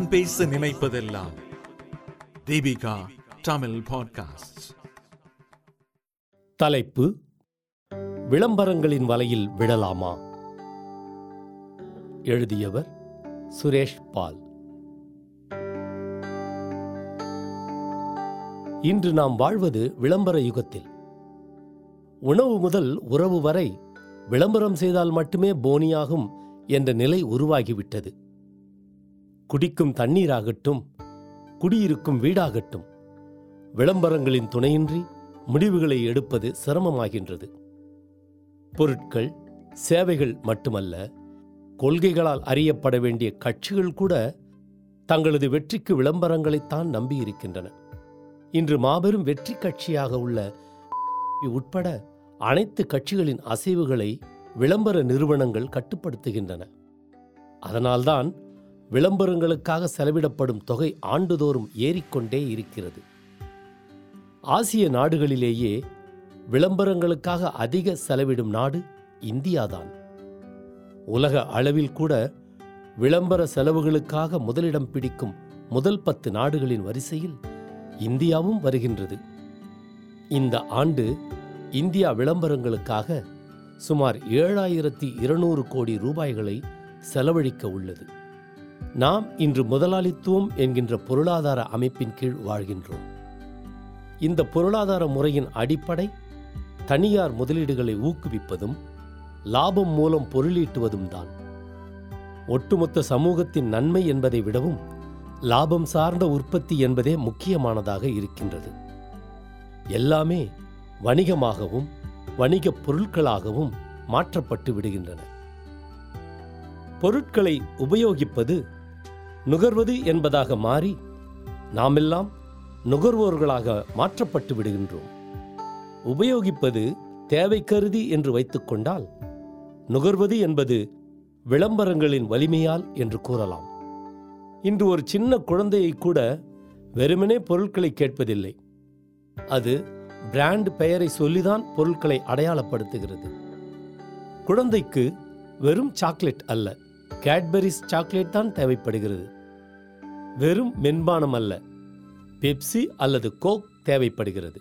நான் பேச நினைப்பதெல்லாம். தீபிகா தமிழ் பாட்காஸ்ட் தலைப்பு விளம்பரங்களின் வலையில் விழலாமா? எழுதியவர் சுரேஷ் பால். இன்று நாம் வாழ்வது விளம்பர யுகத்தில். உணவு முதல் உறவு வரை விளம்பரம் செய்தால் மட்டுமே போனியாகும் என்ற நிலை உருவாகிவிட்டது. குடிக்கும் தண்ணீராகட்டும் குடியிருக்கும் வீடாகட்டும் விளம்பரங்களின் துணையின்றி முடிவுகளை எடுப்பது சிரமமாகின்றது. பொருட்கள் சேவைகள் மட்டுமல்ல கொள்கைகளால் அறியப்பட வேண்டிய கட்சிகள் கூட தங்களது வெற்றிக்கு விளம்பரங்களைத்தான் நம்பியிருக்கின்றன. இன்று மாபெரும் வெற்றி கட்சியாக உள்ள உட்பட அனைத்து கட்சிகளின் அசைவுகளை விளம்பர நிறுவனங்கள் கட்டுப்படுத்துகின்றன. அதனால்தான் விளம்பரங்களுக்காக செலவிடப்படும் தொகை ஆண்டுதோறும் ஏறிக்கொண்டே இருக்கிறது. ஆசிய நாடுகளிலேயே விளம்பரங்களுக்காக அதிக செலவிடும் நாடு இந்தியாதான். உலக அளவில் கூட விளம்பர செலவுகளுக்காக முதலிடம் பிடிக்கும் முதல் பத்து நாடுகளின் வரிசையில் இந்தியாவும் வருகின்றது. இந்த ஆண்டு இந்தியா விளம்பரங்களுக்காக சுமார் ஏழாயிரத்தி இருநூறு கோடி ரூபாய்களை செலவழிக்க உள்ளது. நாம் இன்று முதலாளித்துவம் என்கின்ற பொருளாதார அமைப்பின் கீழ் வாழ்கின்றோம். இந்த பொருளாதார முறையின் அடிப்படை தனியார் முதலீடுகளை ஊக்குவிப்பதும் லாபம் மூலம் பொருளீட்டுவதும் தான். ஒட்டுமொத்த சமூகத்தின் நன்மை என்பதை விடவும் லாபம் சார்ந்த உற்பத்தி என்பதே முக்கியமானதாக இருக்கின்றது. எல்லாமே வணிகமாகவும் வணிகப் பொருட்களாகவும் மாற்றப்பட்டு விடுகின்றன. பொருட்களை உபயோகிப்பது நுகர்வது என்பதாக மாறி நாமெல்லாம் நுகர்வோர்களாக மாற்றப்பட்டு விடுகின்றோம். உபயோகிப்பது தேவை கருதி என்று வைத்துக்கொண்டால் நுகர்வது என்பது விளம்பரங்களின் வலிமையால் என்று கூறலாம். இன்று ஒரு சின்ன குழந்தையை கூட வெறுமனே பொருட்களை கேட்பதில்லை. அது பிராண்ட் பெயரை சொல்லிதான் பொருட்களை அடையாளப்படுத்துகிறது. குழந்தைக்கு வெறும் சாக்லேட் அல்ல. கேட்பரிஸ் சாக்லேட் தான் தேவைப்படுகிறது. வெறும் மென்பானம் அல்ல பெப்சி அல்லது கோக் தேவைப்படுகிறது.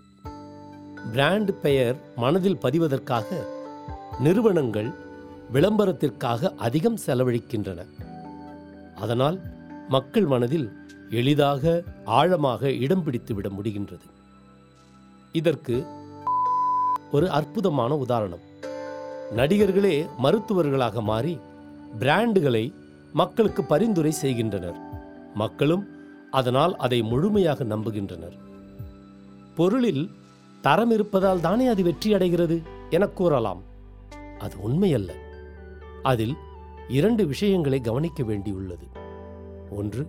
பிராண்ட் பெயர் மனதில் பதிவதற்காக நிறுவனங்கள் விளம்பரத்திற்காக அதிகம் செலவழிக்கின்றன. அதனால் மக்கள் மனதில் எளிதாக ஆழமாக இடம் பிடித்து விட முடிகின்றது. இதற்கு ஒரு அற்புதமான உதாரணம். நடிகர்களே மருத்துவர்களாக மாறி பிராண்டுகளை மக்களுக்கு பரிந்துரை செய்கின்றனர். மக்களும் அதனால் அதை முழுமையாக நம்புகின்றனர். பொருளில் தரம் இருப்பதால் தானே அது வெற்றியடைகிறது என கூறலாம். அது உண்மையல்ல. அதில் இரண்டு விஷயங்களை கவனிக்க வேண்டியுள்ளது. ஒன்று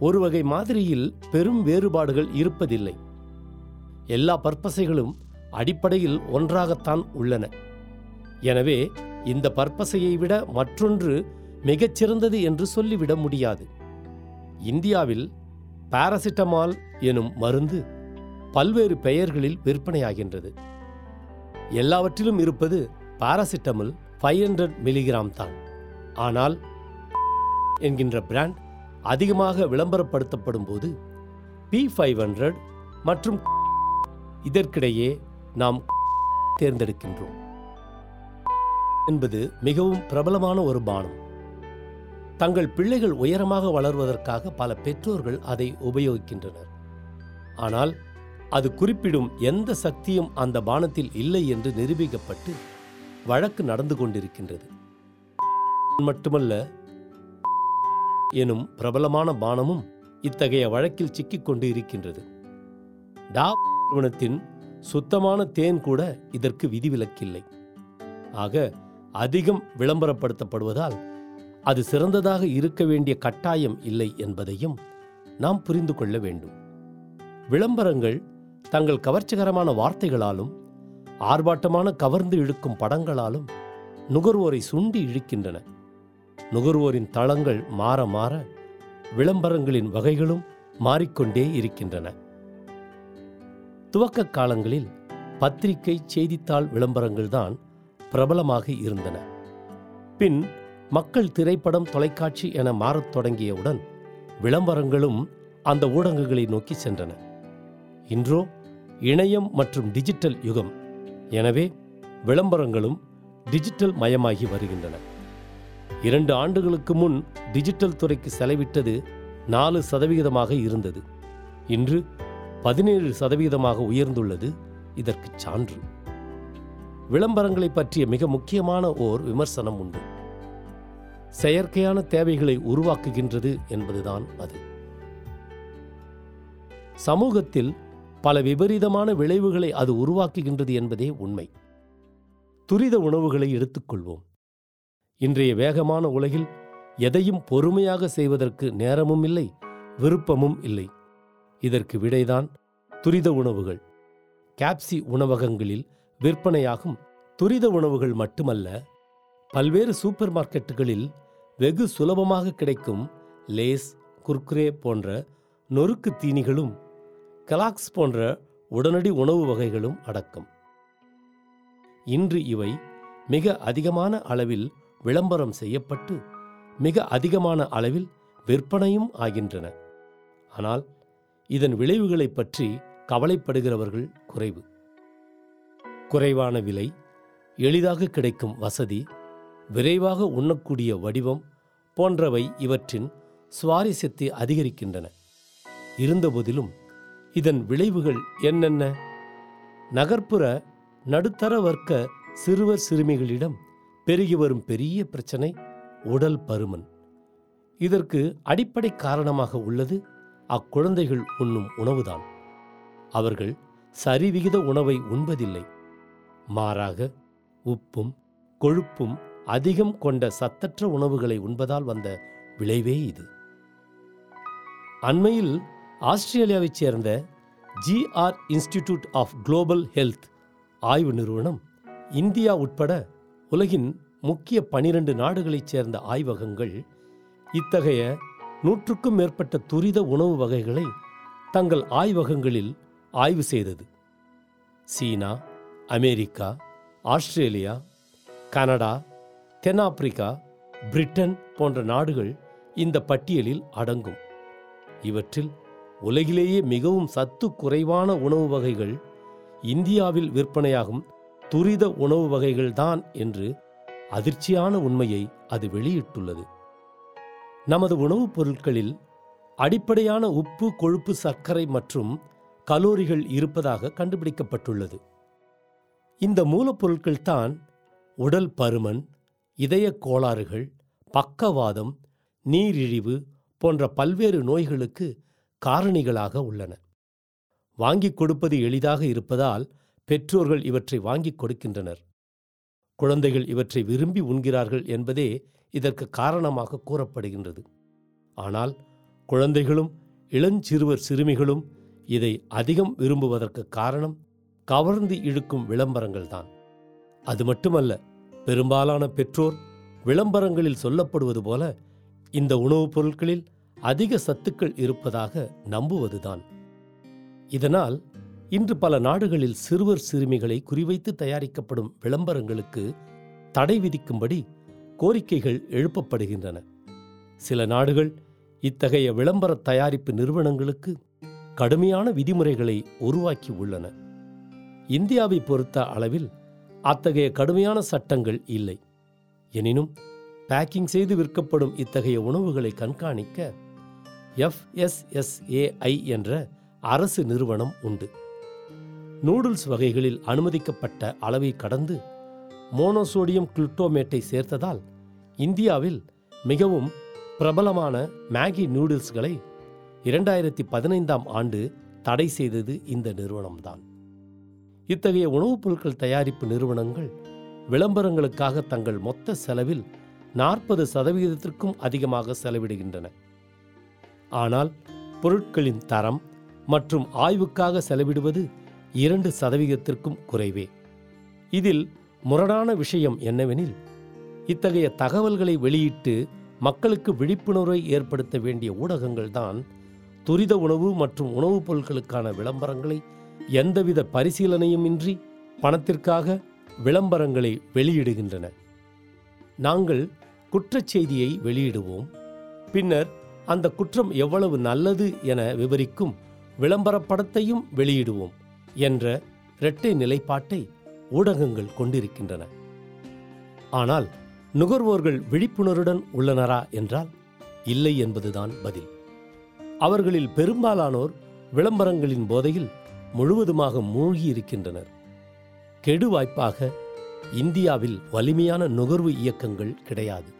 ஒரு வகை மாதிரியில் பெரும் வேறுபாடுகள் இருப்பதில்லை. எல்லா பற்பசைகளும் அடிப்படையில் ஒன்றாகத்தான் உள்ளன. எனவே இந்த பற்பசையை விட மற்றொன்று மிகச்சிறந்தது என்று சொல்லிவிட முடியாது. இந்தியாவில் பாராசிட்டமால் எனும் மருந்து பல்வேறு பெயர்களில் விற்பனையாகின்றது. எல்லாவற்றிலும் இருப்பது பாராசிட்டமல் ஃபைவ் ஹண்ட்ரட் மில்லிகிராம் தான். ஆனால் என்கின்ற பிராண்ட் அதிகமாக விளம்பரப்படுத்தப்படும் போது பி ஃபைவ் ஹண்ட்ரட் மற்றும் இதற்கிடையே நாம் தேர்ந்தெடுக்கின்றோம். என்பது மிகவும் பிரபலமான ஒரு பானம். தங்கள் பிள்ளைகள் உயரமாக வளர்வதற்காக பல பெற்றோர்கள் அதை உபயோகிக்கின்றனர். ஆனால் அது குறிப்பிடும் எந்த சக்தியும் அந்த பானத்தில் இல்லை என்று நிரூபிக்கப்பட்டு வழக்கு நடந்து கொண்டிருக்கின்றது. மட்டுமல்ல எனும் பிரபலமான பானமும் இத்தகைய வழக்கில் சிக்கிக் கொண்டு இருக்கின்றது. டா நிறுவனத்தின் சுத்தமான தேன் கூட இதற்கு விதிவிலக்கில்லை. ஆக அதிகம் விளம்பரப்படுத்தப்படுவதால் அது சிறந்ததாக இருக்க வேண்டிய கட்டாயம் இல்லை என்பதையும் நாம் புரிந்து கொள்ள வேண்டும். விளம்பரங்கள் தங்கள் கவர்ச்சிகரமான வார்த்தைகளாலும் ஆர்ப்பாட்டமான கவர்ந்து இழுக்கும் படங்களாலும் நுகர்வோரை சுண்டி இழுக்கின்றன. நுகர்வோரின் தளங்கள் மாற மாற விளம்பரங்களின் வகைகளும் மாறிக்கொண்டே இருக்கின்றன. துவக்க காலங்களில் பத்திரிகை செய்தித்தாள் விளம்பரங்கள்தான் பிரபலமாக இருந்தன. பின் மக்கள் திரைப்படம் தொலைக்காட்சி என மாறத் தொடங்கியவுடன் விளம்பரங்களும் அந்த ஊடகங்களை நோக்கி சென்றன. இன்றோ இணையம் மற்றும் டிஜிட்டல் யுகம். எனவே விளம்பரங்களும் டிஜிட்டல் மயமாகி வருகின்றன. இரண்டு ஆண்டுகளுக்கு முன் டிஜிட்டல் துறைக்கு செலவிட்டது நாலு சதவிகிதமாக இருந்தது. இன்று பதினேழு சதவீதமாக உயர்ந்துள்ளது. இதற்கு சான்று. விளம்பரங்களை பற்றிய மிக முக்கியமான ஓர் விமர்சனம் உண்டு. செயற்கையான தேவைகளை உருவாக்குகின்றது என்பதுதான் அது. சமூகத்தில் பல விபரீதமான விளைவுகளை அது உருவாக்குகின்றது என்பதே உண்மை. துரித உணவுகளை எடுத்துக்கொள்வோம். இன்றைய வேகமான உலகில் எதையும் பொறுமையாக செய்வதற்கு நேரமும் இல்லை விருப்பமும் இல்லை. இதற்கு விடைதான் துரித உணவுகள். கேப்சி உணவகங்களில் விற்பனையாகும் துரித உணவுகள் மட்டுமல்ல பல்வேறு சூப்பர் மார்க்கெட்டுகளில் வெகு சுலபமாக கிடைக்கும் லேஸ் குர்குரே போன்ற நொறுக்கு தீனிகளும் கலாக்ஸ் போன்ற உடனடி உணவு வகைகளும் அடக்கம். இன்று இவை மிக அதிகமான அளவில் விளம்பரம் செய்யப்பட்டு மிக அதிகமான அளவில் விற்பனையும் ஆகின்றன. ஆனால் இதன் விளைவுகளைப் பற்றி கவலைப்படுகிறவர்கள் குறைவு. குறைவான விலை எளிதாக கிடைக்கும் வசதி விரைவாக உண்ணக்கூடிய வடிவம் போன்றவை இவற்றின் சுவாரஸ்யத்தை அதிகரிக்கின்றன. இருந்தபோதிலும் இதன் விளைவுகள் என்னென்ன? நகர்ப்புற நடுத்தர வர்க்க சிறுவர் சிறுமிகளிடம் பெருகி வரும் பெரிய பிரச்சனை உடல் பருமன். இதற்கு அடிப்படை காரணமாக உள்ளது அக்குழந்தைகள் உண்ணும் உணவுதான். அவர்கள் சரிவிகித உணவை உண்பதில்லை. மாறாக உப்பும் கொழுப்பும் அதிகம் கொண்ட சத்தற்ற உணவுகளை உண்பதால் வந்த விளைவே இது. அண்மையில் ஆஸ்திரேலியாவைச் சேர்ந்த George institute of global health ஆய்வு நிறுவனம் இந்தியா உட்பட உலகின் முக்கிய பனிரெண்டு நாடுகளைச் சேர்ந்த ஆய்வகங்கள் இத்தகைய நூற்றுக்கும் மேற்பட்ட துரித உணவு வகைகளை தங்கள் ஆய்வகங்களில் ஆய்வு செய்தது. சீனா அமெரிக்கா ஆஸ்திரேலியா கனடா தென்னாப்பிரிக்கா பிரிட்டன் போன்ற நாடுகள் இந்த பட்டியலில் அடங்கும். இவற்றில் உலகிலேயே மிகவும் சத்து குறைவான உணவு வகைகள் இந்தியாவில் விற்பனையாகும் துரித உணவு வகைகள்தான் என்று அதிர்ச்சியான உண்மையை அது வெளியிட்டுள்ளது. நமது உணவுப் பொருட்களில் அடிப்படையான உப்பு கொழுப்பு சர்க்கரை மற்றும் கலோரிகள் இருப்பதாக கண்டுபிடிக்கப்பட்டுள்ளது. இந்த மூலப்பொருட்கள் தான் உடல் பருமன் இதய கோளாறுகள் பக்கவாதம் நீரிழிவு போன்ற பல்வேறு நோய்களுக்கு காரணிகளாக உள்ளன. வாங்கிக் கொடுப்பது எளிதாக இருப்பதால் பெற்றோர்கள் இவற்றை வாங்கிக் கொடுக்கின்றனர். குழந்தைகள் இவற்றை விரும்பி உண்கிறார்கள் என்பதே இதற்கு காரணமாக கூறப்படுகின்றது. ஆனால் குழந்தைகளும் இளஞ்சிறுவர் சிறுமிகளும் இதை அதிகம் விரும்புவதற்கு காரணம் கவர்ந்து இழுக்கும் விளம்பரங்கள் தான் அது மட்டுமல்ல பெரும்பாலான பெற்றோர் விளம்பரங்களில் சொல்லப்படுவது போல இந்த உணவுப் பொருட்களில் அதிக சத்துக்கள் இருப்பதாக நம்புவதுதான். இதனால் இன்று பல நாடுகளில் சிறுவர் சிறுமிகளை குறிவைத்து தயாரிக்கப்படும் விளம்பரங்களுக்கு தடை விதிக்கும்படி கோரிக்கைகள் எழுப்பப்படுகின்றன. சில நாடுகள் இத்தகைய விளம்பர தயாரிப்பு நிறுவனங்களுக்கு கடுமையான விதிமுறைகளை உருவாக்கி உள்ளன. இந்தியாவை பொறுத்த அளவில் அத்தகைய கடுமையான சட்டங்கள் இல்லை. எனினும் பேக்கிங் செய்து விற்கப்படும் இத்தகைய உணவுகளை கண்காணிக்க எஃப்எஸ்எஸ்ஏஐ என்ற அரசு நிறுவனம் உண்டு. நூடுல்ஸ் வகைகளில் அனுமதிக்கப்பட்ட அளவை கடந்து மோனோசோடியம் குளுட்டோமேட்டை சேர்த்ததால் இந்தியாவில் மிகவும் பிரபலமான மேகி நூடுல்ஸ்களை இரண்டாயிரத்தி பதினைந்தாம் ஆண்டு தடை செய்தது இந்த நிறுவனம்தான். இத்தகைய உணவுப் பொருட்கள் தயாரிப்பு நிறுவனங்கள் விளம்பரங்களுக்காக தங்கள் மொத்த செலவில் நாற்பது சதவிகிதத்திற்கும் அதிகமாக செலவிடுகின்றன. ஆனால் பொருட்களின் தரம் மற்றும் ஆய்வுக்காக செலவிடுவது இரண்டு சதவிகிதத்திற்கும் குறைவே. இதில் முரணான விஷயம் என்னவெனில் இத்தகைய தகவல்களை வெளியிட்டு மக்களுக்கு விழிப்புணர்வை ஏற்படுத்த வேண்டிய ஊடகங்கள்தான் துரித உணவு மற்றும் உணவுப் பொருட்களுக்கான விளம்பரங்களை எந்தவித பரிசீலனையும் இன்றி பணத்திற்காக விளம்பரங்களை வெளியிடுகின்றன. நாங்கள் குற்றச்செய்தியை வெளியிடுவோம். பின்னர் அந்த குற்றம் எவ்வளவு நல்லது என விவரிக்கும் விளம்பர படத்தையும் வெளியிடுவோம் என்ற இரட்டை நிலைப்பாட்டை ஊடகங்கள் கொண்டிருக்கின்றன. ஆனால் நுகர்வோர்கள் விழிப்புணர்வுடன் உள்ளனரா என்றால் இல்லை என்பதுதான் பதில். அவர்களில் பெரும்பாலானோர் விளம்பரங்களின் போதையில் முழுவதுமாக மூழ்கி இருக்கின்றனர் கெடு வாய்ப்பாக இந்தியாவில் வலிமையான நுகர்வு இயக்கங்கள் கிடையாது.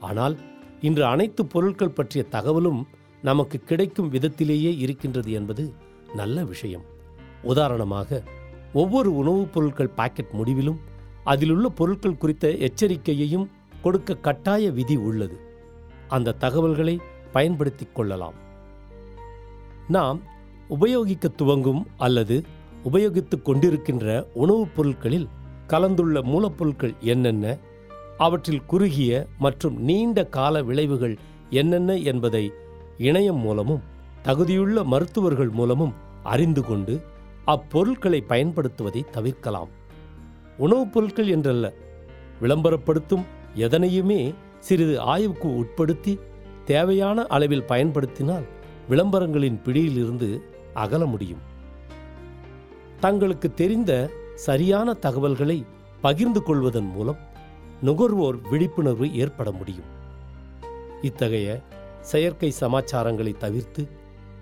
ஆனால் இன்று அனைத்து பொருட்கள் பற்றிய தகவலும் நமக்கு கிடைக்கும் விதத்திலேயே இருக்கின்றது என்பது நல்ல விஷயம். உதாரணமாக ஒவ்வொரு உணவுப் பொருட்கள் பாக்கெட் முடிவிலும் அதிலுள்ள பொருட்கள் குறித்த எச்சரிக்கையையும் கொடுக்க கட்டாய விதி உள்ளது. அந்த தகவல்களை பயன்படுத்திக் கொள்ளலாம். நாம் உபயோகிக்க துவங்கும் அல்லது உபயோகித்துக் கொண்டிருக்கின்ற உணவுப் பொருட்களில் கலந்துள்ள மூலப்பொருட்கள் என்னென்ன? அவற்றில் குறுகிய மற்றும் நீண்ட கால விளைவுகள் என்னென்ன என்பதை இணையம் மூலமும் தகுதியுள்ள மருத்துவர்கள் மூலமும் அறிந்து கொண்டு அப்பொருட்களை பயன்படுத்துவதை தவிர்க்கலாம். உணவுப் பொருட்கள் என்றல்ல விளம்பரப்படுத்தும் எதனையுமே சிறிது ஆய்வுக்கு உட்படுத்தி தேவையான அளவில் பயன்படுத்தினால் விளம்பரங்களின் பிடியிலிருந்து அகல முடியும். தங்களுக்கு தெரிந்த சரியான தகவல்களை பகிர்ந்து கொள்வதன் மூலம் நுகர்வோர் விழிப்புணர்வு ஏற்பட முடியும். இத்தகைய செயற்கை சமாச்சாரங்களை தவிர்த்து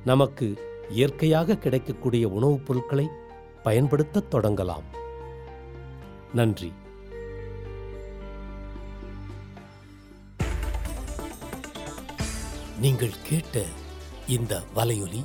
நமக்கு இயற்கையாக கிடைக்கக்கூடிய உணவுப் பொருட்களை பயன்படுத்தத் தொடங்கலாம். நன்றி. நீங்கள் கேட்ட இந்த வலையொலி